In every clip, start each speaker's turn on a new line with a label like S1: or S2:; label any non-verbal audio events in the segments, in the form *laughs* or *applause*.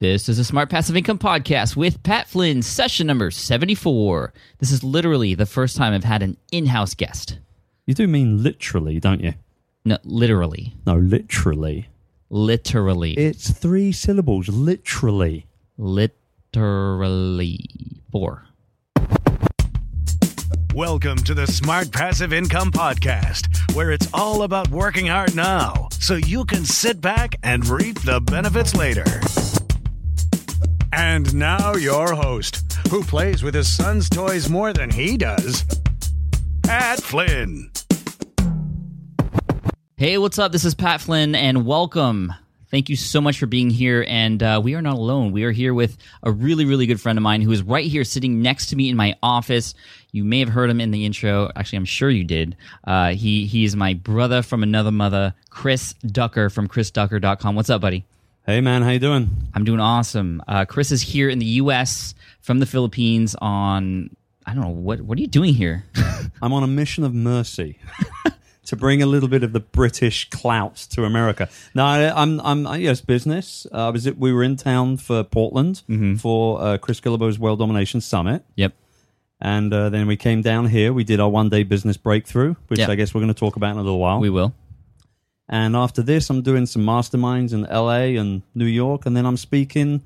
S1: This is a Smart Passive Income podcast with Pat Flynn, session number 74. This is literally the first time I've had an in house guest.
S2: You do mean literally, don't you?
S1: No, literally.
S2: No, literally.
S1: Literally.
S2: It's three syllables, literally.
S1: literally. Four.
S3: Welcome to the Smart Passive Income Podcast, where it's all about working hard now so you can sit back and reap the benefits later. And now, your host, who plays with his son's toys more than he does, Pat Flynn.
S1: Hey, what's up? This is Pat Flynn, and welcome. Thank you so much for being here. And uh, we are not alone. We are here with a really, really good friend of mine who is right here sitting next to me in my office. You may have heard him in the intro. Actually, I'm sure you did. Uh, he he is my brother from another mother, Chris Ducker from chrisducker.com. What's up, buddy?
S2: Hey man, how you doing?
S1: I'm doing awesome. Uh, Chris is here in the U.S. from the Philippines on. I don't know what. What are you doing here? *laughs*
S2: I'm on a mission of mercy *laughs* to bring a little bit of the British clout to America. No, I, I'm I'm yes business. Uh, was it? We were in town for Portland for uh, Chris Guillebeau's World Domination Summit,
S1: yep.
S2: and uh, then we came down here. We did our one day business breakthrough, which
S1: Yeah.
S2: I guess we're going to talk about in a little while.
S1: We will.
S2: And after this, I'm doing some masterminds in LA and New York, and then I'm speaking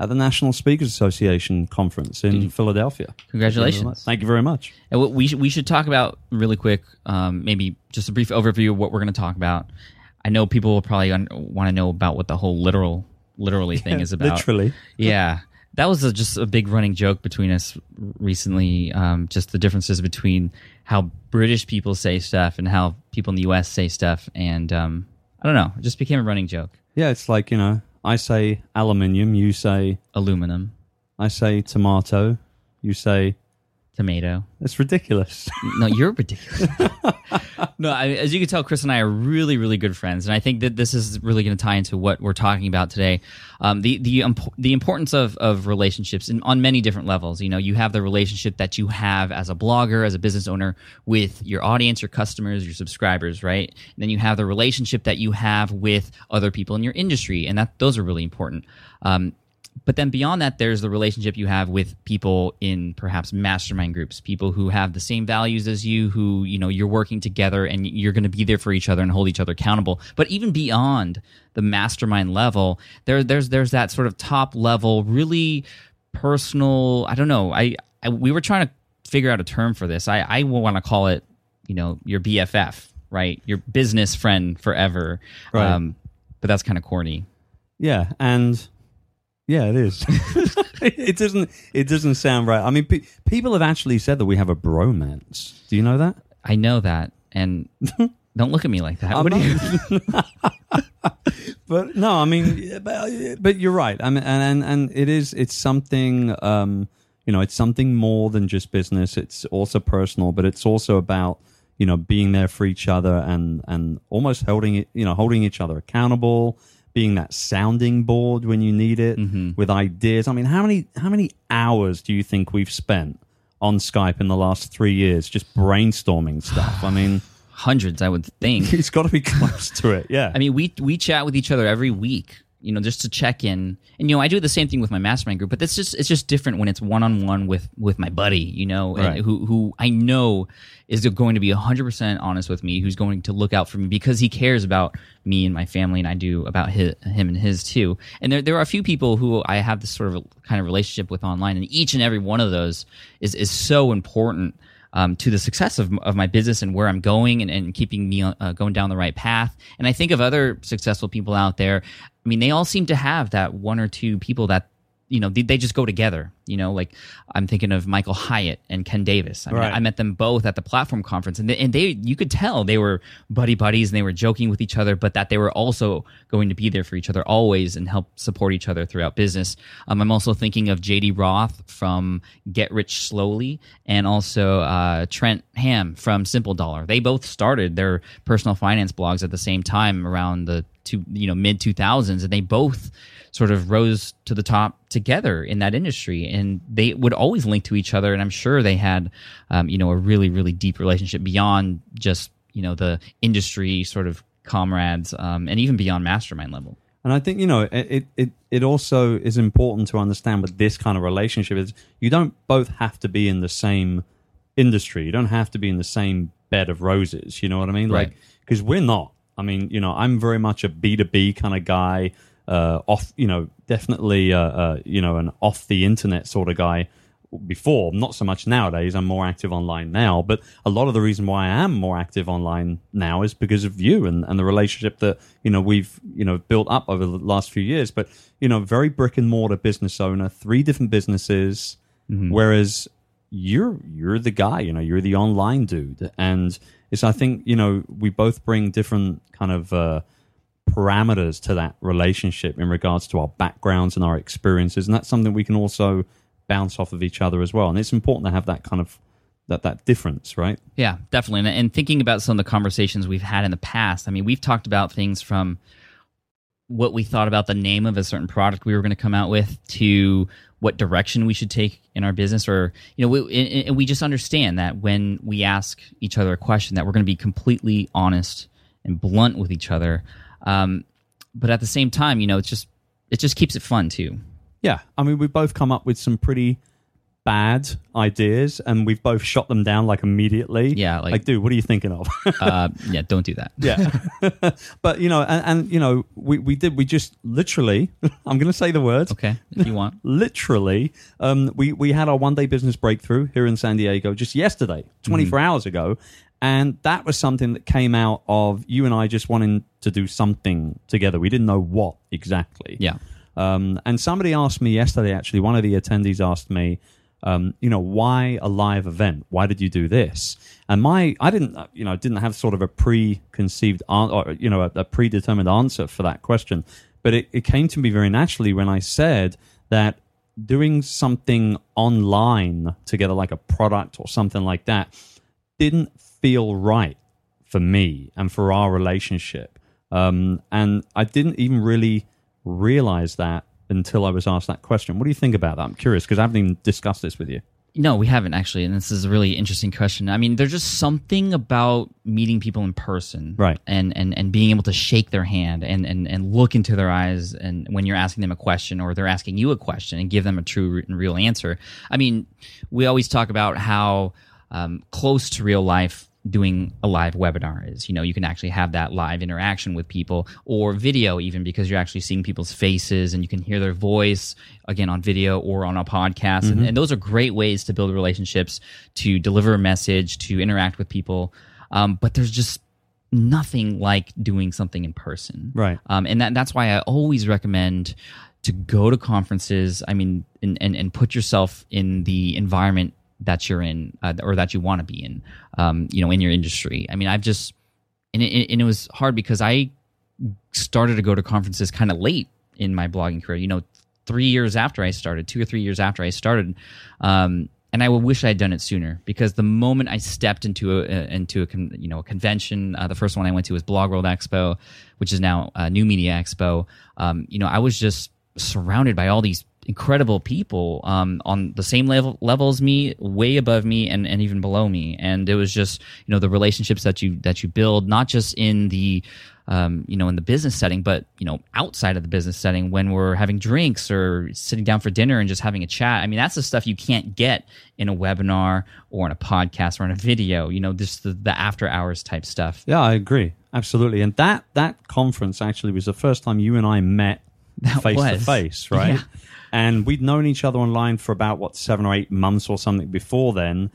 S2: at the National Speakers Association conference in Philadelphia.
S1: Congratulations.
S2: Thank you very much.
S1: And what we should, we should talk about really quick, um, maybe just a brief overview of what we're going to talk about. I know people will probably un- want to know about what the whole literal, literally thing *laughs* is about.
S2: Literally.
S1: Yeah. That was a, just a big running joke between us recently. Um, just the differences between how British people say stuff and how people in the U.S. say stuff. And um, I don't know. It just became a running joke.
S2: Yeah, it's like, you know, I say aluminium, you say,
S1: Aluminum,
S2: I say tomato, you say,
S1: tomato.
S2: it's ridiculous.
S1: No, you're ridiculous. *laughs* no, I, as you can tell, Chris and I are really, really good friends, and I think that this is really going to tie into what we're talking about today. Um, the the imp- the importance of of relationships in, on many different levels. You know, you have the relationship that you have as a blogger, as a business owner, with your audience, your customers, your subscribers, right? And then you have the relationship that you have with other people in your industry, and that those are really important. Um, but then beyond that there's the relationship you have with people in perhaps mastermind groups people who have the same values as you who you know you're working together and you're going to be there for each other and hold each other accountable. But even beyond the mastermind level there there's there's that sort of top level really personal i don't know i, I we were trying to figure out a term for this. I i want to call it you know your bff right? Your business friend forever.
S2: Right.
S1: um but that's kind of corny.
S2: Yeah, and yeah, it is. *laughs* it doesn't it doesn't sound right. I mean, pe- people have actually said that we have a bromance. Do you know that?
S1: I know that, and *laughs* don't look at me like that. What do you? *laughs*
S2: but no, I mean, but, but you're right. I mean, and, and and it is. It's something. Um, you know, it's something more than just business. It's also personal, but it's also about you know being there for each other and and almost holding it. You know, holding each other accountable, being that sounding board when you need it
S1: Mm-hmm.
S2: with ideas. I mean, how many how many hours do you think we've spent on Skype in the last three years just brainstorming stuff? I mean, *sighs*
S1: Hundreds, I would think. *laughs*
S2: it's got to be close to it. Yeah.
S1: I mean, we we chat with each other every week, you know, just to check in. And you know, I do the same thing with my mastermind group, but it's just it's just different when it's one on one with with my buddy, you know,
S2: Right.
S1: who who I know is going to be hundred percent honest with me, who's going to look out for me because he cares about me and my family, and I do about his, him and his too. And there there are a few people who I have this sort of kind of relationship with online, and each and every one of those is is so important um, to the success of, of my business and where I'm going and, and keeping me uh, going down the right path. And I think of other successful people out there. I mean, they all seem to have that one or two people that you know they, they just go together. You know, like I'm thinking of Michael Hyatt and Ken Davis. I, mean,
S2: Right.
S1: I met them both at the platform conference, and they, and they you could tell they were buddy buddies and they were joking with each other, but that they were also going to be there for each other always and help support each other throughout business. Um, I'm also thinking of JD Roth from Get Rich Slowly, and also uh, Trent Hamm from Simple Dollar. They both started their personal finance blogs at the same time around the two, you know mid 2000s, and they both sort of rose to the top together in that industry and they would always link to each other and i'm sure they had um, you know a really really deep relationship beyond just you know the industry sort of comrades um, and even beyond mastermind level
S2: And I think you know it, it. It it also is important to understand with this kind of relationship is you don't both have to be in the same industry. You don't have to be in the same bed of roses. You know what I mean?
S1: Right.
S2: Like because we're not. I mean, you know, I'm very much a B two B kind of guy. Uh, off, you know, definitely, uh, uh, you know, an off the internet sort of guy. Before, not so much nowadays. I'm more active online now, but a lot of the reason why I am more active online now is because of you and, and the relationship that you know we've you know built up over the last few years. But you know, very brick and mortar business owner, three different businesses, whereas you're you're the guy. You know, you're the online dude, and it's I think you know we both bring different kind of. Uh, parameters to that relationship in regards to our backgrounds and our experiences and that's something we can also bounce off of each other as well and it's important to have that kind of that that difference right
S1: Yeah, definitely. And, and thinking about some of the conversations we've had in the past, I mean, we've talked about things from what we thought about the name of a certain product we were going to come out with to what direction we should take in our business or you know we, and- we just understand that when we ask each other a question that we're going to be completely honest and blunt with each other. Um, but at the same time you know it's just it just keeps it fun too.
S2: Yeah. I mean we both come up with some pretty bad ideas and we've both shot them down like immediately.
S1: Yeah, like-
S2: like dude what are you thinking of? *laughs*
S1: Uh, yeah don't do that. *laughs*
S2: Yeah. *laughs* But you know and, and you know we, we did we just literally i'm gonna say the words.
S1: Okay if you want.
S2: Literally um, we, we had our one day business breakthrough here in san diego just yesterday 24 hours ago and that was something that came out of you and i just wanting to do something together. We didn't know what exactly.
S1: Yeah.
S2: Um, and somebody asked me yesterday actually one of the attendees asked me um, you know why a live event? Why did you do this? And my i didn't uh, you know didn't have sort of a preconceived or you know a, a predetermined answer for that question. But it, it came to me very naturally when i said that doing something online together like a product or something like that didn't feel right for me and for our relationship. Um, and I didn't even really realize that until I was asked that question. What do you think about that? I'm curious because I haven't even discussed this with you.
S1: No, we haven't actually, and this is a really interesting question. I mean, there's just something about meeting people in person,
S2: Right.
S1: And and and being able to shake their hand and and and look into their eyes, and when you're asking them a question or they're asking you a question, and give them a true and real answer. I mean, we always talk about how um, close to real life doing a live webinar is. You know, you can actually have that live interaction with people or video even because you're actually seeing people's faces and you can hear their voice again on video or on a podcast. And, and those are great ways to build relationships, to deliver a message, to interact with people. Um, but there's just nothing like doing something in person.
S2: Right.
S1: Um, and that, that's why I always recommend to go to conferences. I mean, and, and, and put yourself in the environment that you're in uh, or that you want to be in, um, you know, in your industry. I mean, I've just, and it, and it was hard because I started to go to conferences kind of late in my blogging career, you know, three years after I started, two or three years after I started. Um, and I wish I had done it sooner because the moment I stepped into a into a you know a convention, uh, the first one I went to was Blog World Expo, which is now uh, New Media Expo. Um, you know, I was just surrounded by all these incredible people um, on the same level level as me, way above me, and, and even below me. And it was just you know the relationships that you that you build, not just in the um, you know in the business setting, but you know outside of the business setting when we're having drinks or sitting down for dinner and just having a chat. I mean, that's the stuff you can't get in a webinar or in a podcast or in a video. You know, just the, the after hours type stuff.
S2: Yeah, I agree. Absolutely. And that that conference actually was the first time you and I met face to face, right?
S1: Yeah.
S2: And we'd known each other online for about what seven or eight months or something before then.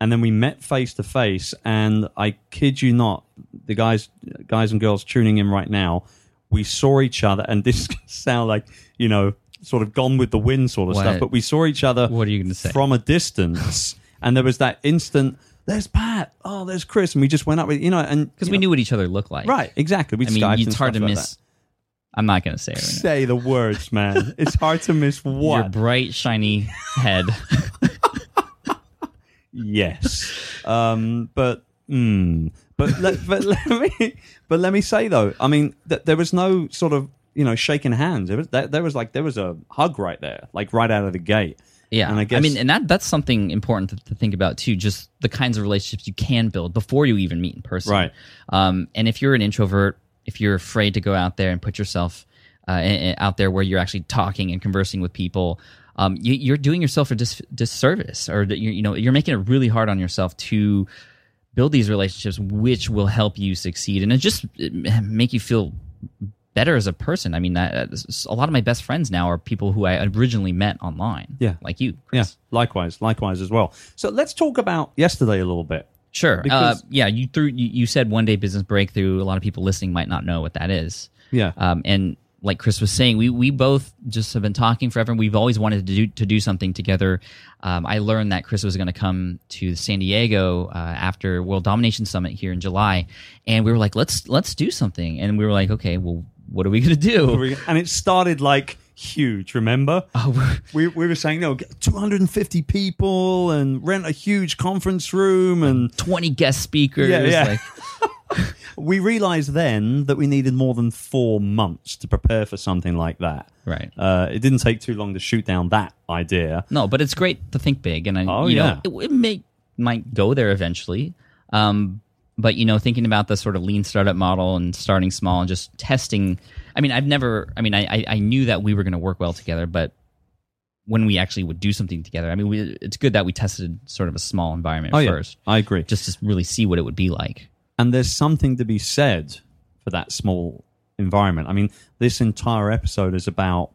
S2: And then we met face to face, and I kid you not, the guys, guys and girls tuning in right now, we saw each other, and *laughs* this sound like you know, sort of gone with the wind sort of
S1: What?
S2: stuff. But we saw each other.
S1: What are you gonna say?
S2: From a distance, *laughs* and there was that instant. There's Pat. Oh, there's Chris, and we just went up with you know, and
S1: Because we
S2: know-
S1: knew what each other looked like.
S2: right, exactly. We
S1: I mean, it's hard to
S2: like
S1: miss. I'm not going to say it right.
S2: Say the words, man. it's hard to miss what *laughs*
S1: Your
S2: what.
S1: bright, shiny head. *laughs*
S2: Yes, um, but mm, but let, but *laughs* let me but let me say though, I mean, th- there was no sort of you know shaking hands. It was there, there was like there was a hug right there, like right out of the gate.
S1: Yeah,
S2: and I guess
S1: mean, and that that's something important to, to think about too. Just the kinds of relationships you can build before you even meet in person.
S2: Right.
S1: Um, and if you're an introvert, if you're afraid to go out there and put yourself uh, out there where you're actually talking and conversing with people, um, you, you're doing yourself a dis- disservice, or you you know you're making it really hard on yourself to build these relationships, which will help you succeed and it just make you feel better as a person. I mean, uh, a lot of my best friends now are people who I originally met online.
S2: Yeah.
S1: like you,
S2: yeah, likewise, likewise as well. So let's talk about yesterday a little bit.
S1: Sure.
S2: Because-
S1: uh, yeah, you threw you, you said one day business breakthrough. A lot of people listening might not know what that is.
S2: Yeah.
S1: Um, and like Chris was saying, we we both just have been talking forever. and We've always wanted to do to do something together. Um, I learned that Chris was going to come to San Diego uh, after World Domination Summit here in July, and we were like, let's let's do something. And we were like, okay, well, what are we going to do?
S2: and it started like huge. Remember? *laughs*
S1: Oh,
S2: we, we were saying no, get 250 people and rent a huge conference room and
S1: Twenty guest speakers.
S2: Yeah, yeah.
S1: Like, *laughs*
S2: we realized then that we needed more than four months to prepare for something like that.
S1: Right.
S2: Uh, it didn't take too long to shoot down that idea.
S1: No, but it's great to think big, and I,
S2: Oh,
S1: you
S2: yeah.
S1: know, it, it may might go there eventually. Um, but you know, thinking about the sort of lean startup model and starting small and just testing. I mean, I've never. I mean, I I, I knew that we were going to work well together, but when we actually would do something together, I mean, we, it's good that we tested sort of a small environment
S2: Oh, yeah.
S1: first,
S2: I agree.
S1: just to really see what it would be like.
S2: and there's something to be said for that small environment. I mean, this entire episode is about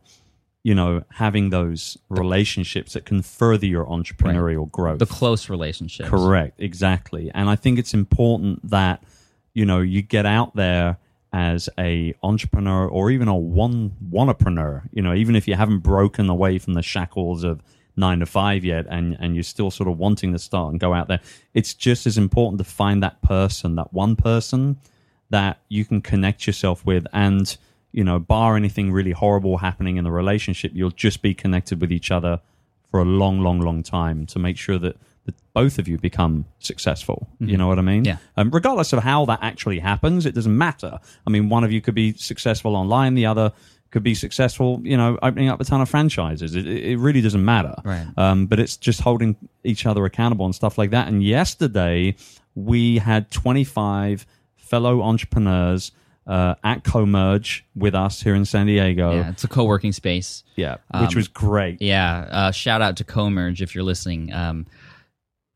S2: you know having those relationships that can further your entrepreneurial growth.
S1: The close relationships,
S2: Correct, exactly. And I think it's important that you know you get out there as a entrepreneur or even a one onepreneur. You know, even if you haven't broken away from the shackles of nine to five yet, and and you're still sort of wanting to start and go out there, it's just as important to find that person, that one person that you can connect yourself with and you know bar anything really horrible happening in the relationship you'll just be connected with each other for a long long long time to make sure that, that both of you become successful you know what i mean
S1: Yeah.
S2: um, regardless of how that actually happens it doesn't matter i mean one of you could be successful online the other could be successful you know opening up a ton of franchises it, it it really doesn't matter
S1: Right.
S2: um, but it's just holding each other accountable and stuff like that. And yesterday we had 25 fellow entrepreneurs uh, at Comerge with us here in San Diego.
S1: Yeah, it's a co-working space.
S2: Yeah, which
S1: Um,
S2: was great.
S1: Yeah, uh, shout out to Comerge if you're listening. Um,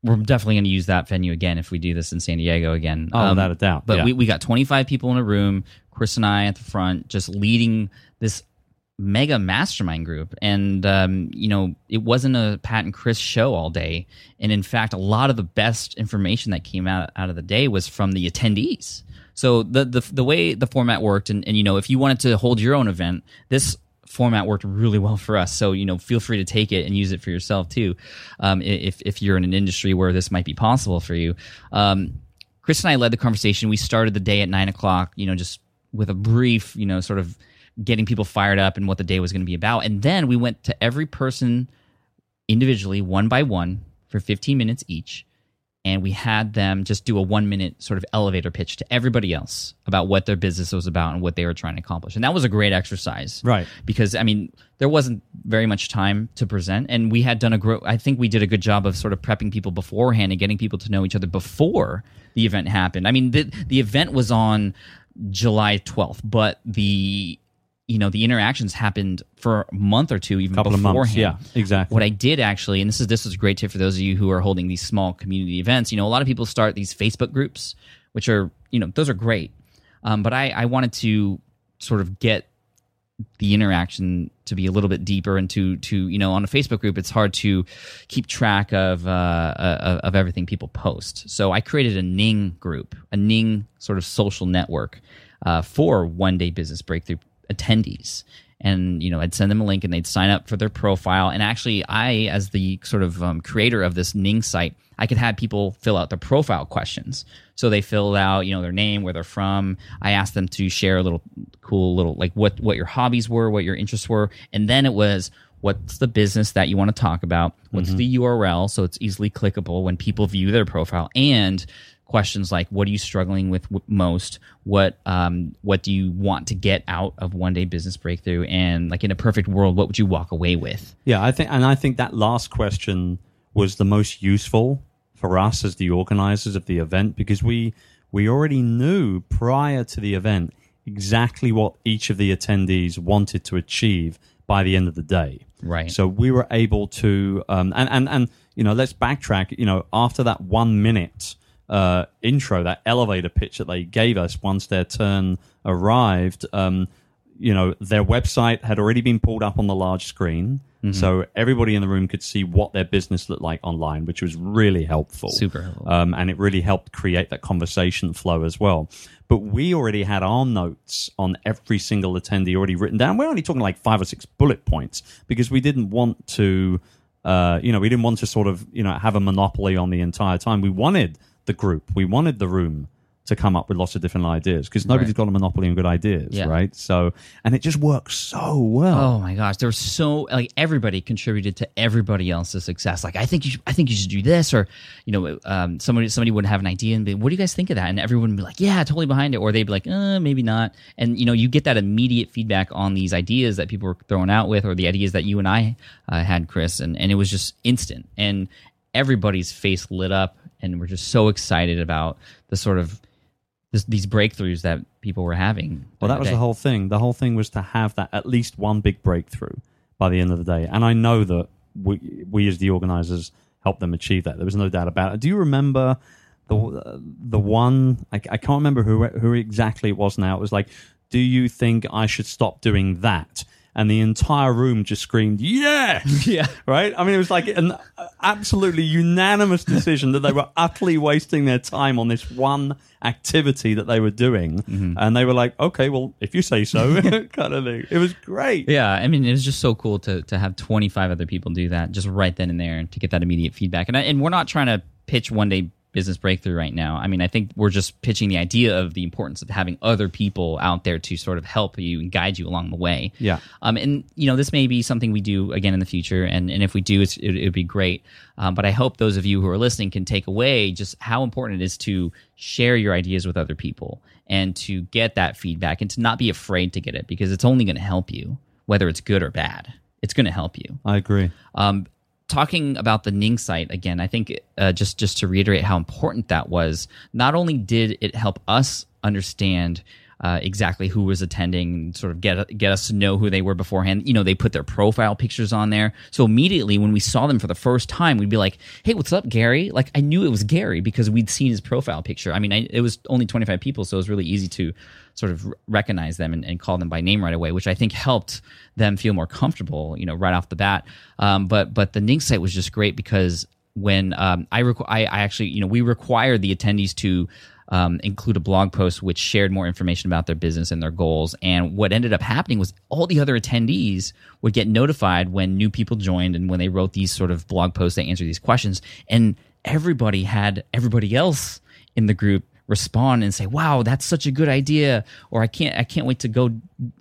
S1: we're definitely going to use that venue again if we do this in San Diego again.
S2: Oh,
S1: Um,
S2: without a doubt.
S1: But
S2: yeah.
S1: we, we got 25 people in a room, Chris and I at the front, just leading this mega mastermind group. And, um, you know, it wasn't a Pat and Chris show all day. And in fact, a lot of the best information that came out, out of the day was from the attendees. So the, the, the way the format worked, and, and, you know, if you wanted to hold your own event, this format worked really well for us. So, you know, feel free to take it and use it for yourself too. Um, if, if you're in an industry where this might be possible for you. Um, Chris and I led the conversation. We started the day at nine o'clock, you know, just with a brief, you know, sort of getting people fired up and what the day was going to be about. And then we went to every person individually, one by one, for 15 minutes each and we had them just do a one minute sort of elevator pitch to everybody else about what their business was about and what they were trying to accomplish. And that was a great exercise.
S2: Right.
S1: Because, I mean, there wasn't very much time to present. And we had done a gro- I think we did a good job of sort of prepping people beforehand and getting people to know each other before the event happened. I mean, the, the event was on July 12th, but the you know the interactions happened for a month or two even
S2: Couple
S1: beforehand.
S2: yeah, exactly.
S1: What I did actually, and this is this is a great tip for those of you who are holding these small community events. You know, a lot of people start these Facebook groups, which are you know those are great, um, but I I wanted to sort of get the interaction to be a little bit deeper and to to you know on a Facebook group it's hard to keep track of uh, uh, of everything people post. So I created a Ning group, a Ning sort of social network uh, for one day business breakthrough attendees. And you know i'd send them a link and they'd sign up for their profile. And actually i as the sort of um, creator of this ning site i could have people fill out their profile questions. So they filled out you know their name where they're from. I asked them to share a little cool little like what what your hobbies were what your interests were. And then it was what's the business that you want to talk about? What's the url so it's easily clickable when people view their profile. And questions like what are you struggling with w- most what um, what do you want to get out of one day business breakthrough and like in a perfect world what would you walk away with
S2: Yeah, I think, and I think that last question was the most useful for us as the organizers of the event because we we already knew prior to the event exactly what each of the attendees wanted to achieve by the end of the day.
S1: Right.
S2: So we were able to, um, and and and you know, let's backtrack. You know, after that one minute uh, intro, that elevator pitch that they gave us once their turn arrived, um, you know, their website had already been pulled up on the large screen. So everybody in the room could see what their business looked like online, which was really helpful.
S1: Super helpful.
S2: Um, and it really helped create that conversation flow as well. But we already had our notes on every single attendee already written down. We're only talking like five or six bullet points because we didn't want to, uh, you know, we didn't want to sort of, you know, have a monopoly on the entire time. We wanted the group, we wanted the room to come up with lots of different ideas because nobody's
S1: Right.
S2: got a monopoly on good ideas,
S1: Yeah.
S2: right? So, and it just works so well.
S1: oh my gosh there was so like everybody contributed to everybody else's success like i think you should, i think you should do this or you know um, somebody somebody would have an idea and be what do you guys think of that and everyone would be like yeah totally behind it or they'd be like uh, maybe not and you know you get that immediate feedback on these ideas that people were throwing out with or the ideas that you and i uh, had chris and, and it was just instant and everybody's face lit up and we're just so excited about the sort of this, these breakthroughs that people were having
S2: Well, that was
S1: day.
S2: the whole thing. The whole thing was to have that at least one big breakthrough by the end of the day. And I know that we, we as the organizers helped them achieve that. There was no doubt about it. Do you remember the the one? I, I can't remember who who exactly it was now. It was like, "Do you think I should stop doing that?" And the entire room just screamed, "Yeah!" *laughs*
S1: yeah
S2: right? I mean, it was like an absolutely unanimous decision that they were utterly wasting their time on this one activity that they were doing,
S1: Mm-hmm.
S2: and they were like, "Okay, well, if you say so," *laughs* kind of thing. It was great.
S1: Yeah, I mean, it was just so cool to to have 25 other people do that just right then and there to get that immediate feedback. And I, and we're not trying to pitch one day business breakthrough right now. I mean, I think we're just pitching the idea of the importance of having other people out there to sort of help you and guide you along the way.
S2: Yeah.
S1: Um, and you know, this may be something we do again in the future, and and if we do, it's, it would be great. Um, but I hope those of you who are listening can take away just how important it is to share your ideas with other people and to get that feedback and to not be afraid to get it because it's only going to help you, whether it's good or bad. It's going to help you.
S2: I agree.
S1: Um, talking about the Ning site again, I think uh, just just to reiterate how important that was. Not only did it help us understand uh, exactly who was attending, sort of get get us to know who they were beforehand. You know, they put their profile pictures on there, so immediately when we saw them for the first time, we'd be like, "Hey, what's up, Gary?" Like I knew it was Gary because we'd seen his profile picture. I mean, I, it was only twenty five people, so it was really easy to sort of recognize them and, and call them by name right away, which I think helped them feel more comfortable, you know, right off the bat. Um, but but the Ning site was just great because when um, I, requ- I I actually you know we required the attendees to um, include a blog post which shared more information about their business and their goals. And what ended up happening was all the other attendees would get notified when new people joined and when they wrote these sort of blog posts that answer these questions. And everybody had everybody else in the group respond and say, "Wow, that's such a good idea," or "I can't, I can't wait to go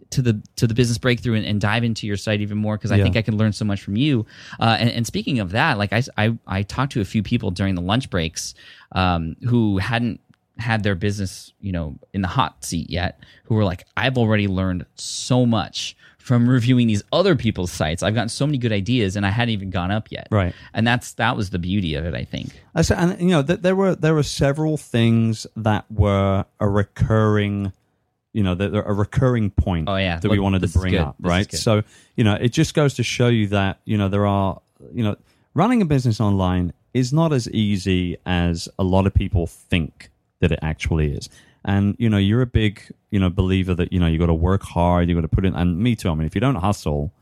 S1: to the to the business breakthrough and, and dive into your site even more because I
S2: Yeah.
S1: think I can learn so much from you. Uh, and, and speaking of that, like I, I I talked to a few people during the lunch breaks um, who hadn't had their business you know in the hot seat yet who were like I've already learned so much from reviewing these other people's sites. I've gotten so many good ideas and I hadn't even gone up yet.
S2: Right.
S1: And that's that was the beauty of it, I think.
S2: I said, and you know, th- there were there were several things that were a recurring, you know, that a recurring point.
S1: Oh, yeah.
S2: that we wanted to bring up,
S1: This
S2: right? So you know, it just goes to show you that you know there are you know running a business online is not as easy as a lot of people think that it actually is. And you know, you're a big you know believer that you know you got to work hard, you got to put in, and me too. I mean, if you don't hustle,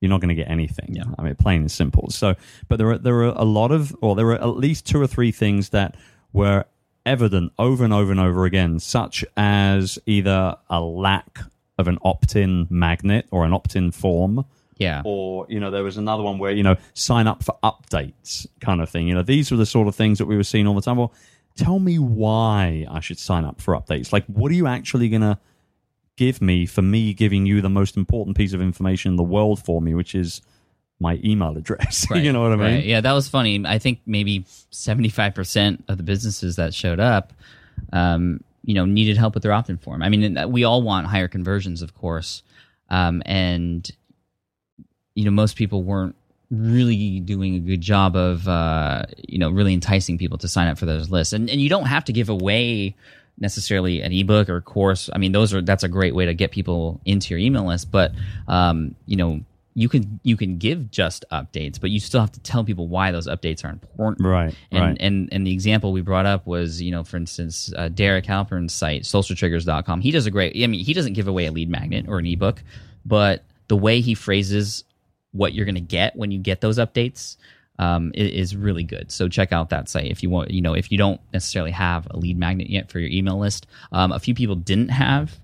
S2: you're not going to get anything.
S1: Yeah.
S2: I mean, plain and simple. So, but there are there are a lot of, or there were at least two or three things that were evident over and over and over again, such as either a lack of an opt-in magnet or an opt-in form,
S1: Yeah.
S2: or you know there was another one where you know sign up for updates kind of thing. You know, these were the sort of things that we were seeing all the time. Well, tell me why I should sign up for updates. Like, what are you actually gonna give me for me giving you the most important piece of information in the world for me, which is my email address. *laughs* you know what I mean?
S1: Right. Yeah, that was funny. I think maybe seventy five percent of the businesses that showed up, um, you know, needed help with their opt-in form. I mean, we all want higher conversions, of course, um, and you know, most people weren't really doing a good job of uh, you know really enticing people to sign up for those lists. And and you don't have to give away necessarily an ebook or a course. I mean, those are that's a great way to get people into your email list. But um, you know, you can you can give just updates, but you still have to tell people why those updates are important.
S2: Right,
S1: And
S2: right.
S1: and and the example we brought up was, you know, for instance, uh, Derek Halpern's site, socialtriggers.com. He does a great. I mean, he doesn't give away a lead magnet or an ebook, but the way he phrases what you're going to get when you get those updates um, is, really good. So check out that site if you want. You know, if you don't necessarily have a lead magnet yet for your email list, um, a few people didn't have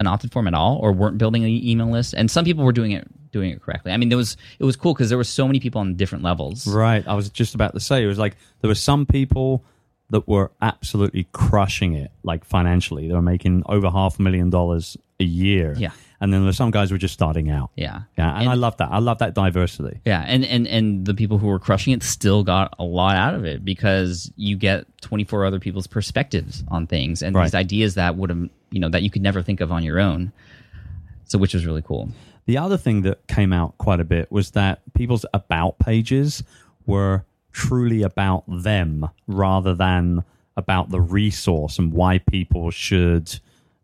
S1: an opt-in form at all or weren't building an email list, and some people were doing it doing it correctly. I mean, there was it was cool because there were so many people on different levels.
S2: Right. I was just about to say it was like there were some people that were absolutely crushing it, like financially. They were making over half a million dollars a year.
S1: Yeah.
S2: And then there were some guys who were just starting out.
S1: Yeah.
S2: Yeah. And, I love that. I love that diversity.
S1: Yeah, and, and and the people who were crushing it still got a lot out of it because you get 24 other people's perspectives on things and
S2: Right.
S1: these ideas that would have you know that you could never think of on your own. So which was really cool.
S2: The other thing that came out quite a bit was that people's about pages were truly about them rather than about the resource and why people should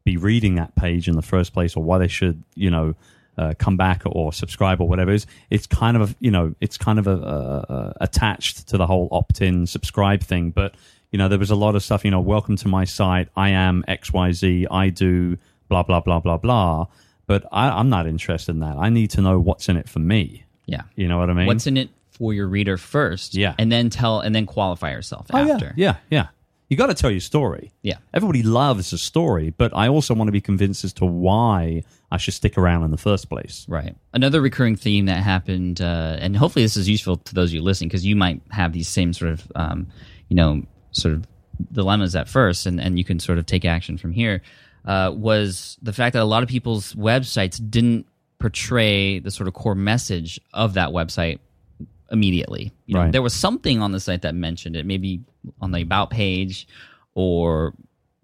S2: be reading that page in the first place or why they should, you know, uh, come back or subscribe or whatever. It's, it's kind of, a, you know, it's kind of a, a, a, attached to the whole opt-in subscribe thing. But, you know, there was a lot of stuff, you know, welcome to my site. I am XYZ. I do blah, blah, blah, blah, blah. But I, I'm not interested in that. I need to know what's in it for me.
S1: Yeah.
S2: You know what I mean?
S1: What's in it for your reader first?
S2: Yeah.
S1: And then tell and then qualify yourself
S2: Oh,
S1: after.
S2: Yeah, yeah, yeah. You got to tell your story.
S1: Yeah.
S2: Everybody loves a story, but I also want to be convinced as to why I should stick around in the first place.
S1: Right. Another recurring theme that happened, uh, and hopefully this is useful to those of you listening, because you might have these same sort of, um, you know, sort of dilemmas at first, and, and you can sort of take action from here, uh, was the fact that a lot of people's websites didn't portray the sort of core message of that website immediately. You know,
S2: Right.
S1: There was something on the site that mentioned it, maybe on the about page or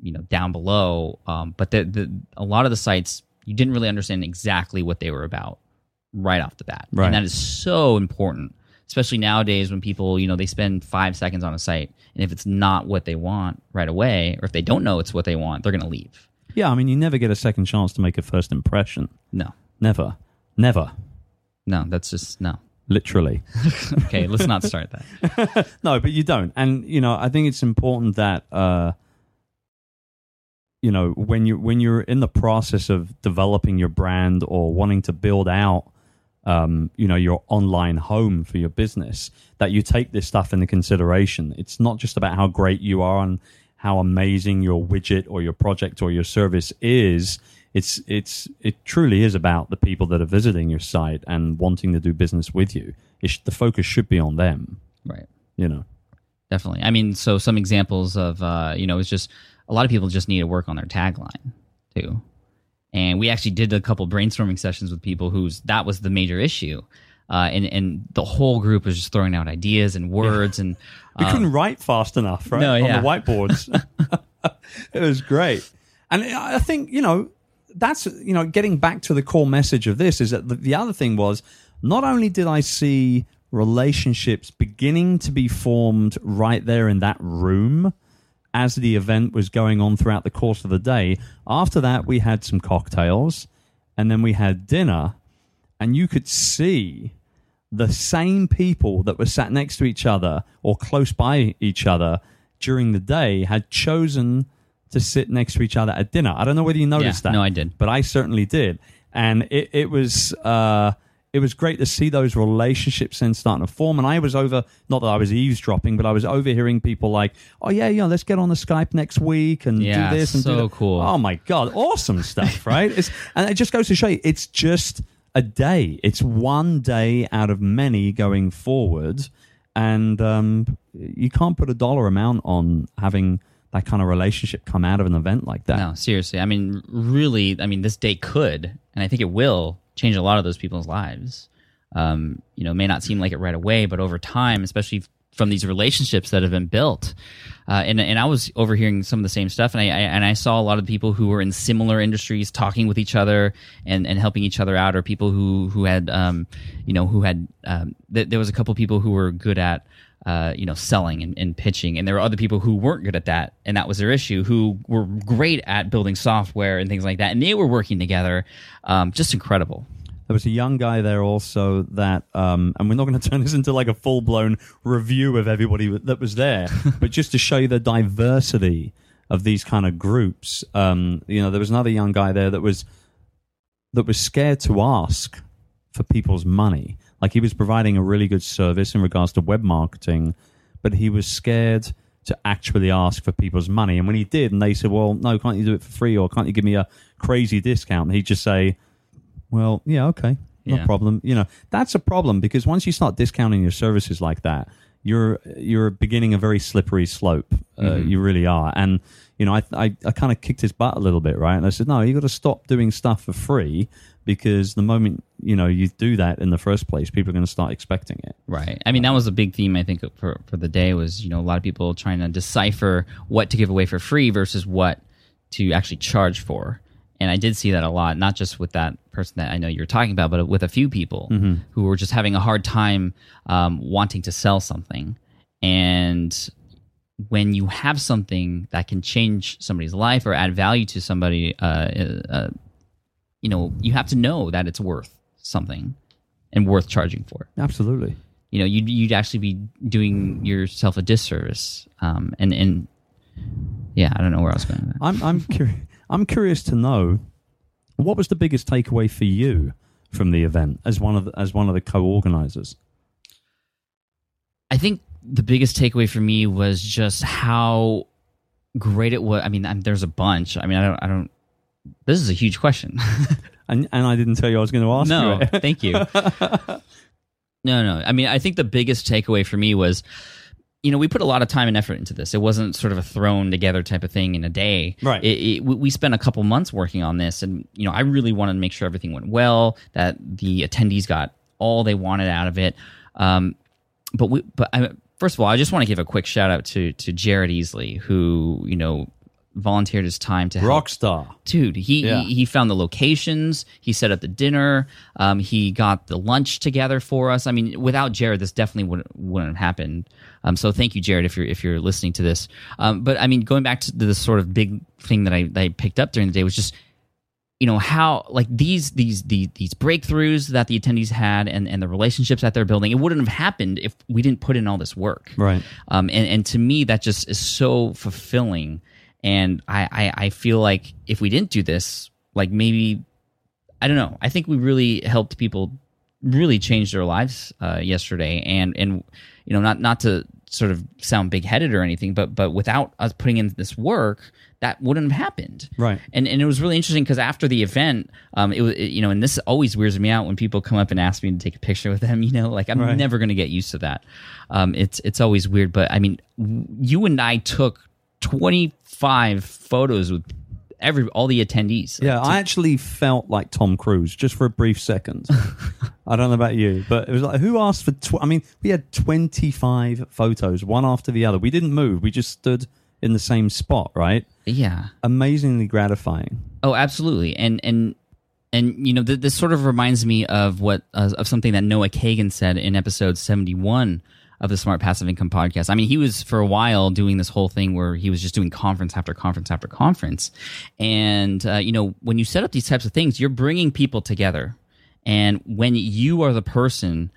S1: you know down below. Um, but the, the a lot of the sites you didn't really understand exactly what they were about right off the bat,
S2: Right.
S1: and that is so important, especially nowadays when people you know they spend five seconds on a site, and if it's not what they want right away, or if they don't know it's what they want, they're going to leave.
S2: Yeah, I mean, you never get a second chance to make a first impression.
S1: No,
S2: Never. Never.
S1: no, that's just no.
S2: Literally. *laughs*
S1: Okay, let's not start that. *laughs*
S2: no, but you don't. And you know, I think it's important that uh you know, when you when you're in the process of developing your brand or wanting to build out um, you know, your online home for your business, that you take this stuff into consideration. It's not just about how great you are and how amazing your widget or your project or your service is. It's it's it truly is about the people that are visiting your site and wanting to do business with you. It sh- the focus should be on them.
S1: Right.
S2: You know.
S1: Definitely. I mean, so some examples of uh, you know, it's just a lot of people just need to work on their tagline too. and we actually did a couple brainstorming sessions with people whose that was the major issue. Uh, and and the whole group was just throwing out ideas and words and *laughs*
S2: We couldn't write fast enough, right?
S1: no,
S2: On the whiteboards. *laughs* *laughs* it was great. And I think, you know, that's, you know, getting back to the core message of this is that the, the other thing was not only did I see relationships beginning to be formed right there in that room as the event was going on throughout the course of the day, after that, we had some cocktails and then we had dinner, and you could see the same people that were sat next to each other or close by each other during the day had chosen to sit next to each other at dinner. I don't know whether you noticed
S1: Yeah,
S2: that.
S1: no, I did.
S2: but I certainly did, and it, it was uh, it was great to see those relationships then starting to form. And I was over, not that I was eavesdropping, but I was overhearing people like, "Oh yeah, yeah, let's get on the Skype next week and
S1: Yeah,
S2: do this and do
S1: so
S2: that."
S1: cool.
S2: Oh my god, awesome stuff, *laughs* right? It's, and it just goes to show you, it's just a day. It's one day out of many going forward, and um, you can't put a dollar amount on having that kind of relationship come out of an event like that.
S1: No, seriously. I mean, really, I mean, this day could, and I think it will change a lot of those people's lives. Um, you know, may not seem like it right away, but over time, especially from these relationships that have been built. Uh, and and I was overhearing some of the same stuff, and I, I and I saw a lot of people who were in similar industries talking with each other and, and helping each other out, or people who who had um, you know who had um, th- there was a couple people who were good at uh, you know, selling and, and pitching. And there were other people who weren't good at that, and that was their issue, who were great at building software and things like that. And they were working together. Um, just incredible.
S2: There was a young guy there also that, um, and we're not going *laughs* to turn this into like a full blown review of everybody that was there, *laughs* but just to show you the diversity of these kind of groups. Um, you know, there was another young guy there that was that was scared to ask for people's money. Like he was providing a really good service in regards to web marketing, but he was scared to actually ask for people's money. And when he did, and they said, "Well, no, can't you do it for free, or can't you give me a crazy discount?" He'd just say, "Well, yeah, okay, no
S1: Yeah.
S2: problem." You know, that's a problem because once you start discounting your services like that, you're you're beginning a very slippery slope. Uh, you really are, and you know, I I, I kind of kicked his butt a little bit, right? And I said, "No, you got to stop doing stuff for free." Because the moment you know you do that in the first place, people are going to start expecting it.
S1: Right. I mean, that was a big theme I think for for the day was you know a lot of people trying to decipher what to give away for free versus what to actually charge for. And I did see that a lot, not just with that person that I know you're talking about, but with a few people who were just having a hard time um, wanting to sell something. And when you have something that can change somebody's life or add value to somebody, uh, uh, you know, you have to know that it's worth something and worth charging for
S2: Absolutely.
S1: you know you'd, you'd actually be doing yourself a disservice um and and yeah i don't know where i was going with that.
S2: I'm I'm curious. I'm curious to know what was the biggest takeaway for you from the event as one of the, as one of the co-organizers.
S1: i think the biggest takeaway for me was just how great it was i mean I'm, there's a bunch i mean i don't i don't this is a huge question *laughs*
S2: And and I didn't tell you I was going to ask
S1: no
S2: you.
S1: thank you *laughs* no no i mean i think the biggest takeaway for me was you know we put a lot of time and effort into this. It wasn't sort of a thrown together type of thing in a day.
S2: Right.
S1: it, it, we we spent a couple months working on this and you know i really wanted to make sure everything went well that the attendees got all they wanted out of it. Um, but we but I, first of all i just want to give a quick shout out to to jared easley who you know volunteered his time to help.
S2: Rockstar.
S1: dude he,
S2: Yeah.
S1: he he found the locations. He set up the dinner. Um, he got the lunch together for us. I mean without jared this definitely wouldn't, wouldn't have happened um, so thank you jared if you're if you're listening to this. Um, but i mean going back to the sort of big thing that I, that I picked up during the day was just you know how like these these these, these breakthroughs that the attendees had and, and the relationships that they're building it wouldn't have happened if we didn't put in all this work.
S2: Right.
S1: um, and, and to me that just is so fulfilling. And I, I i feel like if we didn't do this like maybe i don't know. I think we really helped people really changed their lives uh, yesterday and and you know not not to sort of sound big-headed or anything but but without us putting in this work that wouldn't have happened
S2: Right.
S1: and and it was really interesting because after the event, um, it was it- you know, and this always weirds me out when people come up and ask me to take a picture with them. *laughs* You know, like I'm
S2: Right.
S1: never going to get used to that. Um, it's it's always weird, but I mean, w- you and I took 25 photos with every all the attendees.
S2: Yeah, I actually felt like Tom Cruise just for a brief second. *laughs* I don't know about you, but it was like, who asked for? Tw- I mean, we had 25 photos, one after the other. We didn't move. We just stood in the same spot, right?
S1: yeah.
S2: Amazingly gratifying.
S1: Oh, absolutely. And and and you know, th- this sort of reminds me of what uh, of something that Noah Kagan said in episode seventy one of the Smart Passive Income podcast. I mean, he was for a while doing this whole thing where he was just doing conference after conference after conference. And uh, you know, when you set up these types of things, you're bringing people together. And when you are the person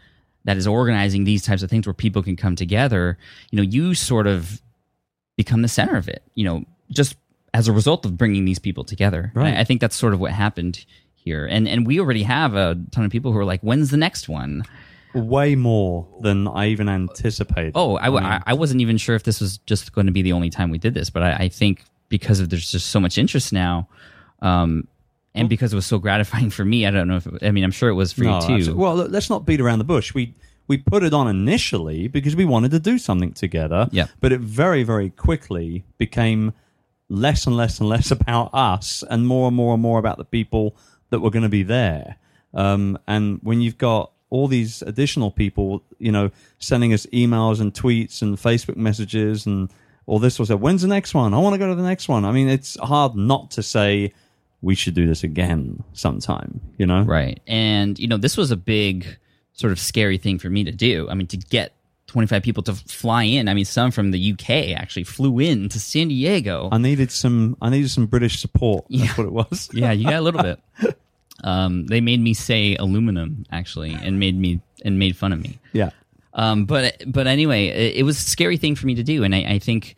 S1: that is organizing these types of things where people can come together, you know, you sort of become the center of it. You know, just as a result of bringing these people together.
S2: Right.
S1: I, I think that's sort of what happened here. And and we already have a ton of people who are like, when's the next one?
S2: Way more than I even anticipated.
S1: Oh, i wasn't even sure if this was just going to be the only time we did this, but I, I think because of there's just so much interest now, um, and because it was so gratifying for me, I don't know if I mean I'm sure it was for
S2: No,
S1: you too.
S2: absolutely. Well, let's not beat around the bush. We we put it on initially because we wanted to do something together.
S1: Yeah.
S2: But it very very quickly became less and less and less *laughs* about us and more and more and more about the people that were going to be there. Um, and when you've got all these additional people, you know, sending us emails and tweets and Facebook messages and all this was that, when's the next one? I want to go to the next one. I mean, it's hard not to say we should do this again sometime, you know?
S1: Right. And, you know, this was a big sort of scary thing for me to do. I mean, to get 25 people to fly in. I mean, some from the UK actually flew in to San Diego.
S2: I needed some. I needed some British support. That's
S1: Yeah.
S2: what it was.
S1: yeah, you got a little bit. *laughs* Um, they made me say aluminum actually, and made me and made fun of me.
S2: yeah.
S1: Um, but but anyway, it, it was a scary thing for me to do, and I, I think,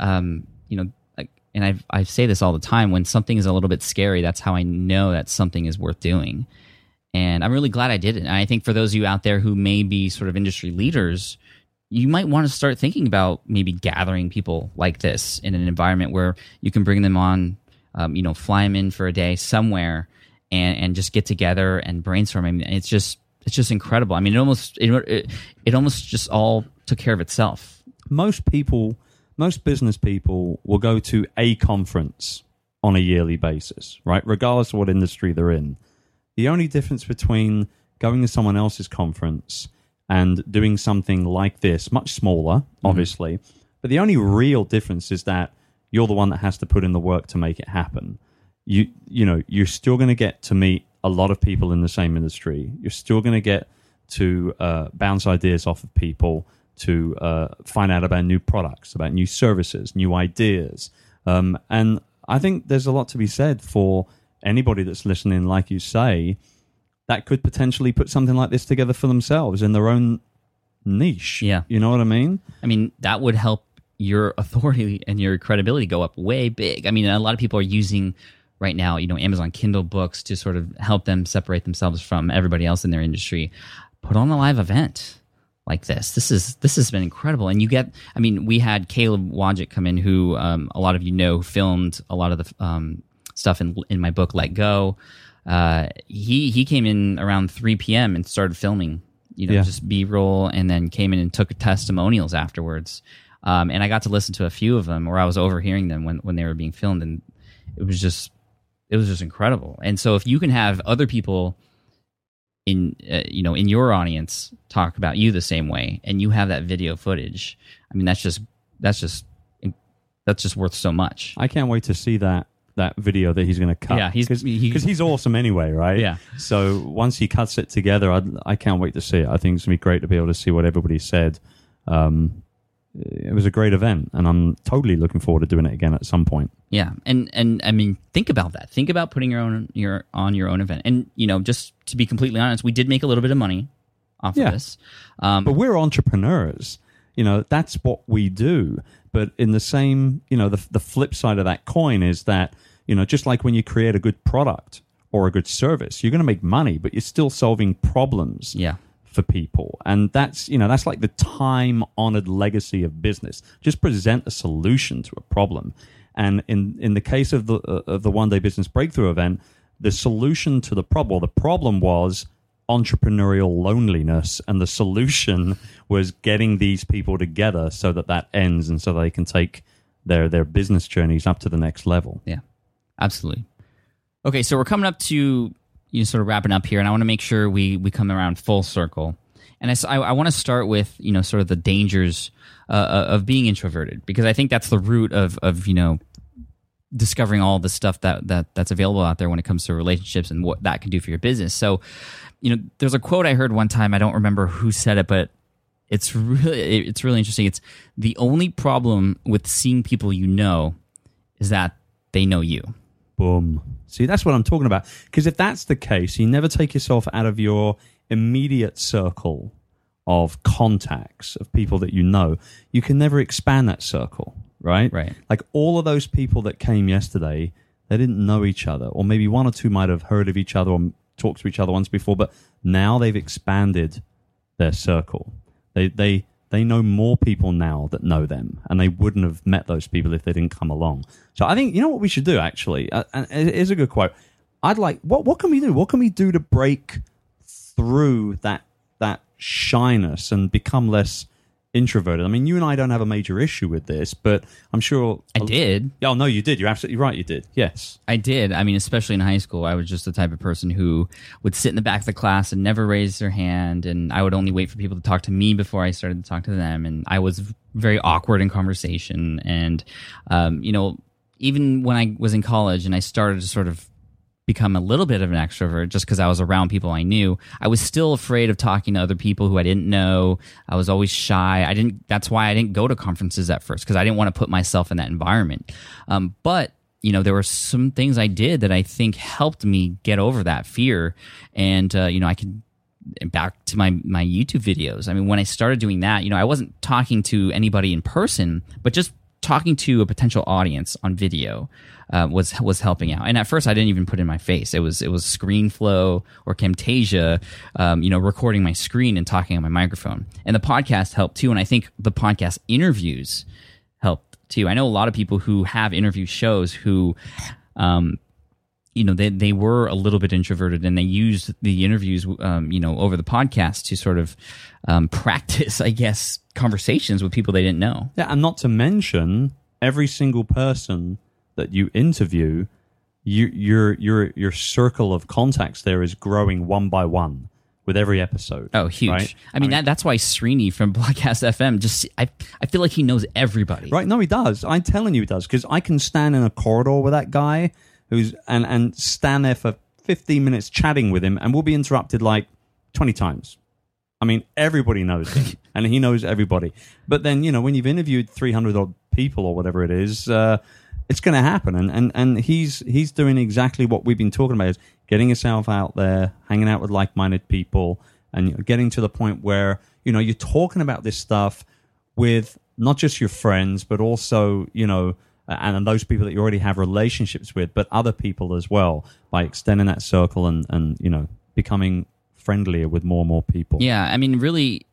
S1: um, you know, like- and I I say this all the time when something is a little bit scary, that's how I know that something is worth doing. And I'm really glad I did it. And I think for those of you out there who may be sort of industry leaders, you might want to start thinking about maybe gathering people like this in an environment where you can bring them on, um, you know, fly them in for a day somewhere and, and just get together and brainstorm. I mean, it's just, it's just incredible. I mean, it almost, it, it, it almost just all took care of itself.
S2: Most people, most business people, will go to a conference on a yearly basis, right? Regardless of what industry they're in. The only difference between going to someone else's conference and doing something like this, much smaller, mm-hmm. obviously, but the only real difference is that you're the one that has to put in the work to make it happen. You you know, you're still going to get to meet a lot of people in the same industry. You're still going to get to uh, bounce ideas off of people, to uh, find out about new products, about new services, new ideas. Um, and I think there's a lot to be said for anybody that's listening, like you say, that could potentially put something like this together for themselves in their own niche.
S1: Yeah.
S2: You know what I mean?
S1: I mean, that would help your authority and your credibility go up way big. I mean, a lot of people are using right now, you know, Amazon Kindle books to sort of help them separate themselves from everybody else in their industry. Put on a live event like this. This is this has been incredible. And you get, I mean, we had Caleb Wojcik come in, who um, a lot of you know filmed a lot of the um, stuff in in my book, Let Go. Uh, he he came in around 3 p.m. and started filming, you know,
S2: Yeah.
S1: just B roll, and then came in and took testimonials afterwards. Um, and I got to listen to a few of them, or I was overhearing them when when they were being filmed, and it was just it was just incredible. And so if you can have other people in uh, you know in your audience talk about you the same way, and you have that video footage, I mean that's just that's just that's just worth so much.
S2: I can't wait to see that that video that he's going to cut.
S1: Yeah, he's-
S2: because
S1: he-
S2: he's awesome anyway, right?
S1: Yeah.
S2: So once he cuts it together, I, I can't wait to see it. I think it's going to be great to be able to see what everybody said. Um, it was a great event, and I'm totally looking forward to doing it again at some point.
S1: Yeah, and and I mean, think about that. Think about putting your own your on your own event. And you know, just to be completely honest, we did make a little bit of money off
S2: Yeah.
S1: of this. Um,
S2: But we're entrepreneurs. You know, that's what we do. But in the same, you know, the, the flip side of that coin is that, you know, just like when you create a good product or a good service, you're going to make money, but you're still solving problems
S1: yeah,
S2: for people. And that's, you know, that's like the time honored legacy of business. Just present a solution to a problem. And in, in the case of the, uh, of the one day business breakthrough event, the solution to the problem, the problem was entrepreneurial loneliness. And the solution *laughs* was getting these people together so that that ends and so they can take their, their business journeys up to the next level.
S1: yeah. Absolutely. Okay, so we're coming up to you know, sort of wrapping up here, and I want to make sure we we come around full circle. And I, I want to start with you know sort of the dangers uh, of being introverted because I think that's the root of of you know discovering all the stuff that that that's available out there when it comes to relationships and what that can do for your business. So, you know, there's a quote I heard one time. I don't remember who said it, but it's really it's really interesting. It's the only problem with seeing people you know is that they know you.
S2: Boom. See, that's what I'm talking about. Because if that's the case, you never take yourself out of your immediate circle of contacts of people that you know. You can never expand that circle, right?
S1: Right.
S2: Like all of those people that came yesterday, they didn't know each other, or maybe one or two might have heard of each other or talked to each other once before, but now they've expanded their circle. They they they know more people now that know them, and they wouldn't have met those people if they didn't come along. So I think you know what we should do actually, uh, and it is a good quote. I'd like what what can we do? What can we do to break through that that shyness and become less introverted? I mean, you and I don't have a major issue with this, but I'm sure
S1: I did.
S2: Oh no, you did. You're absolutely right. You did. Yes.
S1: I did. I mean, especially in high school, I was just the type of person who would sit in the back of the class and never raise their hand, and I would only wait for people to talk to me before I started to talk to them, and I was very awkward in conversation. And um, you know, even when I was in college and I started to sort of become a little bit of an extrovert just because I was around people I knew. I was still afraid of talking to other people who I didn't know. I was always shy. I didn't. That's why I didn't go to conferences at first because I didn't want to put myself in that environment. Um, but you know, there were some things I did that I think helped me get over that fear, and uh, you know, I could back to my my YouTube videos. I mean, when I started doing that, you know, I wasn't talking to anybody in person, but just talking to a potential audience on video uh, was was helping out. And at first, I didn't even put in my face. It was it was ScreenFlow or Camtasia, um, you know, recording my screen and talking on my microphone. And the podcast helped too. And I think the podcast interviews helped too. I know a lot of people who have interview shows who. Um, you know they they were a little bit introverted and they used the interviews um, you know over the podcast to sort of um, *laughs* practice I guess conversations with people they didn't know.
S2: Yeah, and not to mention every single person that you interview, you, your your your circle of contacts there is growing one by one with every episode.
S1: Oh, huge!
S2: right?
S1: I mean, that, that's why Srini from *laughs* BlogcastFM just I I feel like he knows everybody.
S2: Right? No, he does. I'm telling you, he does because I can stand in a corridor with that guy who's and and stand there for 15 minutes chatting with him, and we'll be interrupted like 20 times. I mean, everybody knows him, *laughs* and he knows everybody. But then, you know, when you've interviewed 300 odd people or whatever it is, uh, it's going to happen. And, and and he's he's doing exactly what we've been talking about: is getting yourself out there, hanging out with like-minded people, and getting to the point where you know you're talking about this stuff with not just your friends, but also you know. Uh, and those people that you already have relationships with, but other people as well, by extending that circle and, and you know becoming friendlier with more and more people.
S1: Yeah, I mean, really,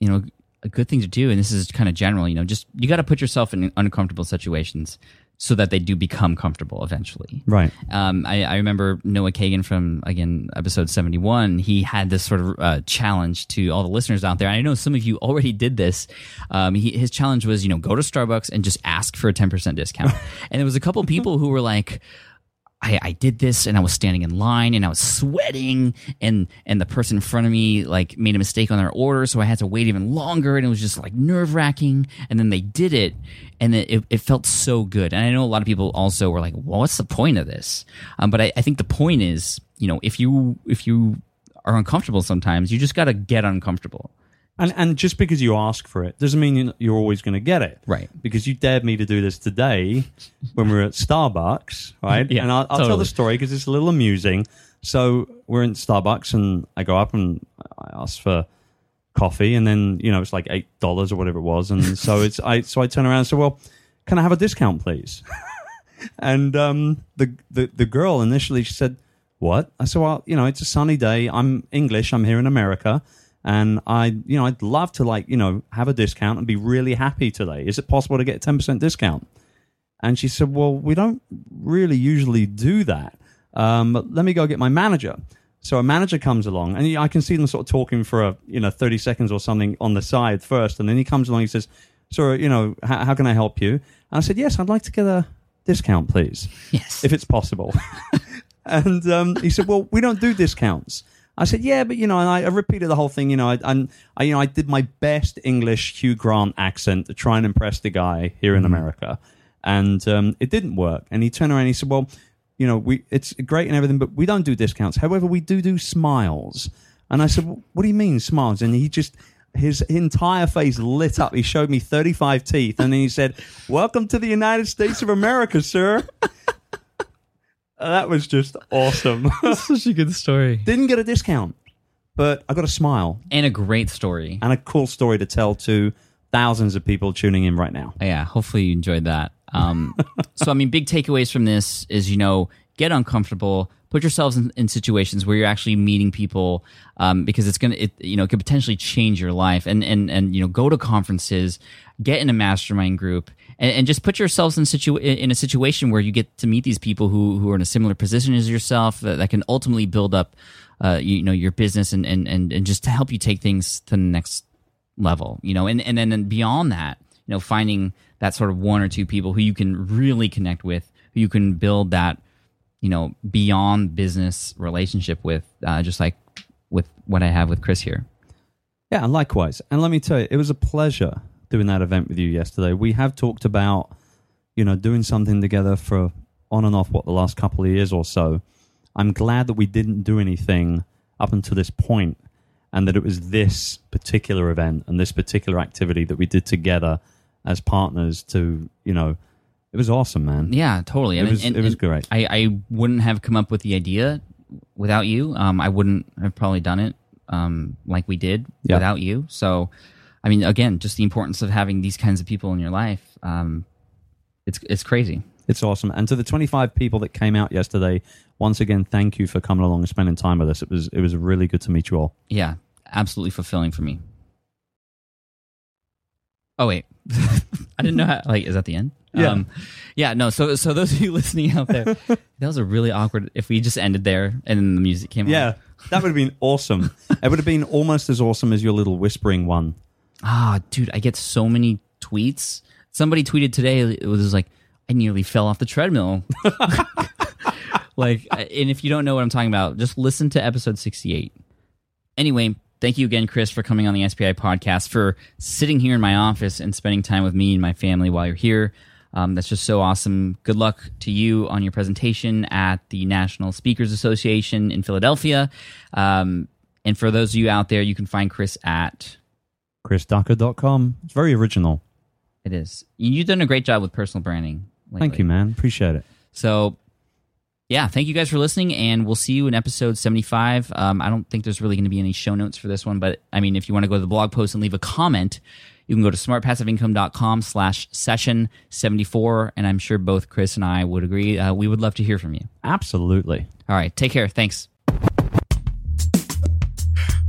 S1: you know, a good thing to do, and this is kind of general. You know, just you got to put yourself in uncomfortable situations so that they do become comfortable eventually.
S2: Right.
S1: Um, I, I remember Noah Kagan from again episode seventy one. He had this sort of uh, challenge to all the listeners out there. I know some of you already did this. Um, he, his challenge was, you know, go to Starbucks and just ask for a ten percent discount. *laughs* and there was a couple people who were like. I, I did this and I was standing in line and I was sweating and and the person in front of me like made a mistake on their order so I had to wait even longer and it was just like nerve wracking and then they did it and it, it, it felt so good. And I know a lot of people also were like well what's the point of this? Um, but I, I think the point is you know if you if you are uncomfortable sometimes you just got to get uncomfortable
S2: And and just because you ask for it doesn't mean you- you're always going to get it.
S1: Right.
S2: Because you dared me to do this today when we were at Starbucks, right?
S1: Yeah,
S2: and I'll, I'll tell the story because it's a little amusing. So we're in Starbucks and I go up and I ask for coffee and then, you know, it's like $8 or whatever it was. And so *laughs* it's, I, so I turn around and say, well, can I have a discount, please? *laughs* and um, the, the the girl initially she said, "What?" I said, "Well, you know, it's a sunny day. I'm English. I'm here in America, and I, you know, I'd love to like, you know, have a discount and be really happy today. Is it possible to get a ten percent discount?" And she said, "Well, we don't really usually do that. Um, but let me go get my manager." So a manager comes along, and I can see them sort of talking for a you know thirty seconds or something on the side first, and then he comes along. He says, "Sir, you know, how, how can I help you?" And I said, "Yes, I'd like to get a discount, please,
S4: Yes.
S2: if it's possible. *laughs* and um, he said, well, we don't do discounts. I said, yeah, but you know, and I, I repeated the whole thing. You know, I, and I, you know, I did my best English Hugh Grant accent to try and impress the guy here in America, and um, it didn't work. And he turned around and he said, well, you know, we it's great and everything, but we don't do discounts. However, we do do smiles. And I said, what do you mean smiles? And he just his entire face lit up. He showed me 35 teeth, and then he said, "Welcome to the United States of America, sir." That was just awesome. *laughs*
S1: Such a good story.
S2: Didn't get a discount, but I got a smile
S1: And a great story.
S2: and a cool story to tell to thousands of people tuning in right now.
S1: Yeah, hopefully you enjoyed that. Um, *laughs* so, I mean, big takeaways from this is, you know, get uncomfortable, put yourselves in, in situations where you're actually meeting people, um, because it's gonna, it, you know, it could potentially change your life. And and and you know, go to conferences, get in a mastermind group, and, and just put yourselves in situ in a situation where you get to meet these people who who are in a similar position as yourself that, that can ultimately build up, uh, you know, your business and and and and just to help you take things to the next level, you know, and, and then and beyond that, you know, finding that sort of one or two people who you can really connect with, who you can build that, you know, beyond business relationship with, uh, just like with what I have with Chris here.
S2: Yeah, and likewise. And let me tell you, it was a pleasure doing that event with you yesterday. We have talked about, you know, doing something together for on and off what the last couple of years or so. I'm glad that we didn't do anything up until this point and that it was this particular event and this particular activity that we did together as partners to, you know, it was awesome, man.
S1: Yeah, totally.
S2: It was- it was great.
S1: I, I wouldn't have come up with the idea without you. Um, I wouldn't have probably done it um, like we did
S2: Yeah.
S1: without you. So, I mean, again, just the importance of having these kinds of people in your life. Um, it's it's crazy.
S2: It's awesome. And to the 25 people that came out yesterday, once again, thank you for coming along and spending time with us. It was it was really good to meet you all.
S1: Yeah, absolutely fulfilling for me. Oh wait, *laughs* I didn't know how. Like, is that the end?
S2: Yeah.
S1: um, yeah. No. So, so those of you *laughs* listening out there, *laughs* that was a really awkward. If we just ended there and then the music came on.
S2: Yeah, that would have been awesome. it would have been almost as awesome as your little whispering one.
S1: Ah, dude, I get so many tweets. Somebody tweeted today. It was like, I nearly fell off the treadmill. *laughs* like, and if you don't know what I'm talking about, just listen to episode 68. Anyway, thank you again, Chris, for coming on the SPI podcast, for sitting here in my office and spending time with me and my family while you're here. Um, that's just so awesome. Good luck to you on your presentation at the National Speakers Association in Philadelphia. Um, and for those of you out there, you can find Chris at
S2: ChrisDucker.com. It's very original.
S1: It is. You've done a great job with personal branding. lately.
S2: Thank you, man. Appreciate it.
S1: So, yeah, thank you guys for listening, and we'll see you in episode 75. Um, I don't think there's really going to be any show notes for this one, but I mean, if you want to go to the blog post and leave a comment, you can go to smartpassiveincome.com slash session 74, and I'm sure both Chris and I would agree. Uh, we would love to hear from you.
S2: Absolutely.
S1: All right, take care. Thanks.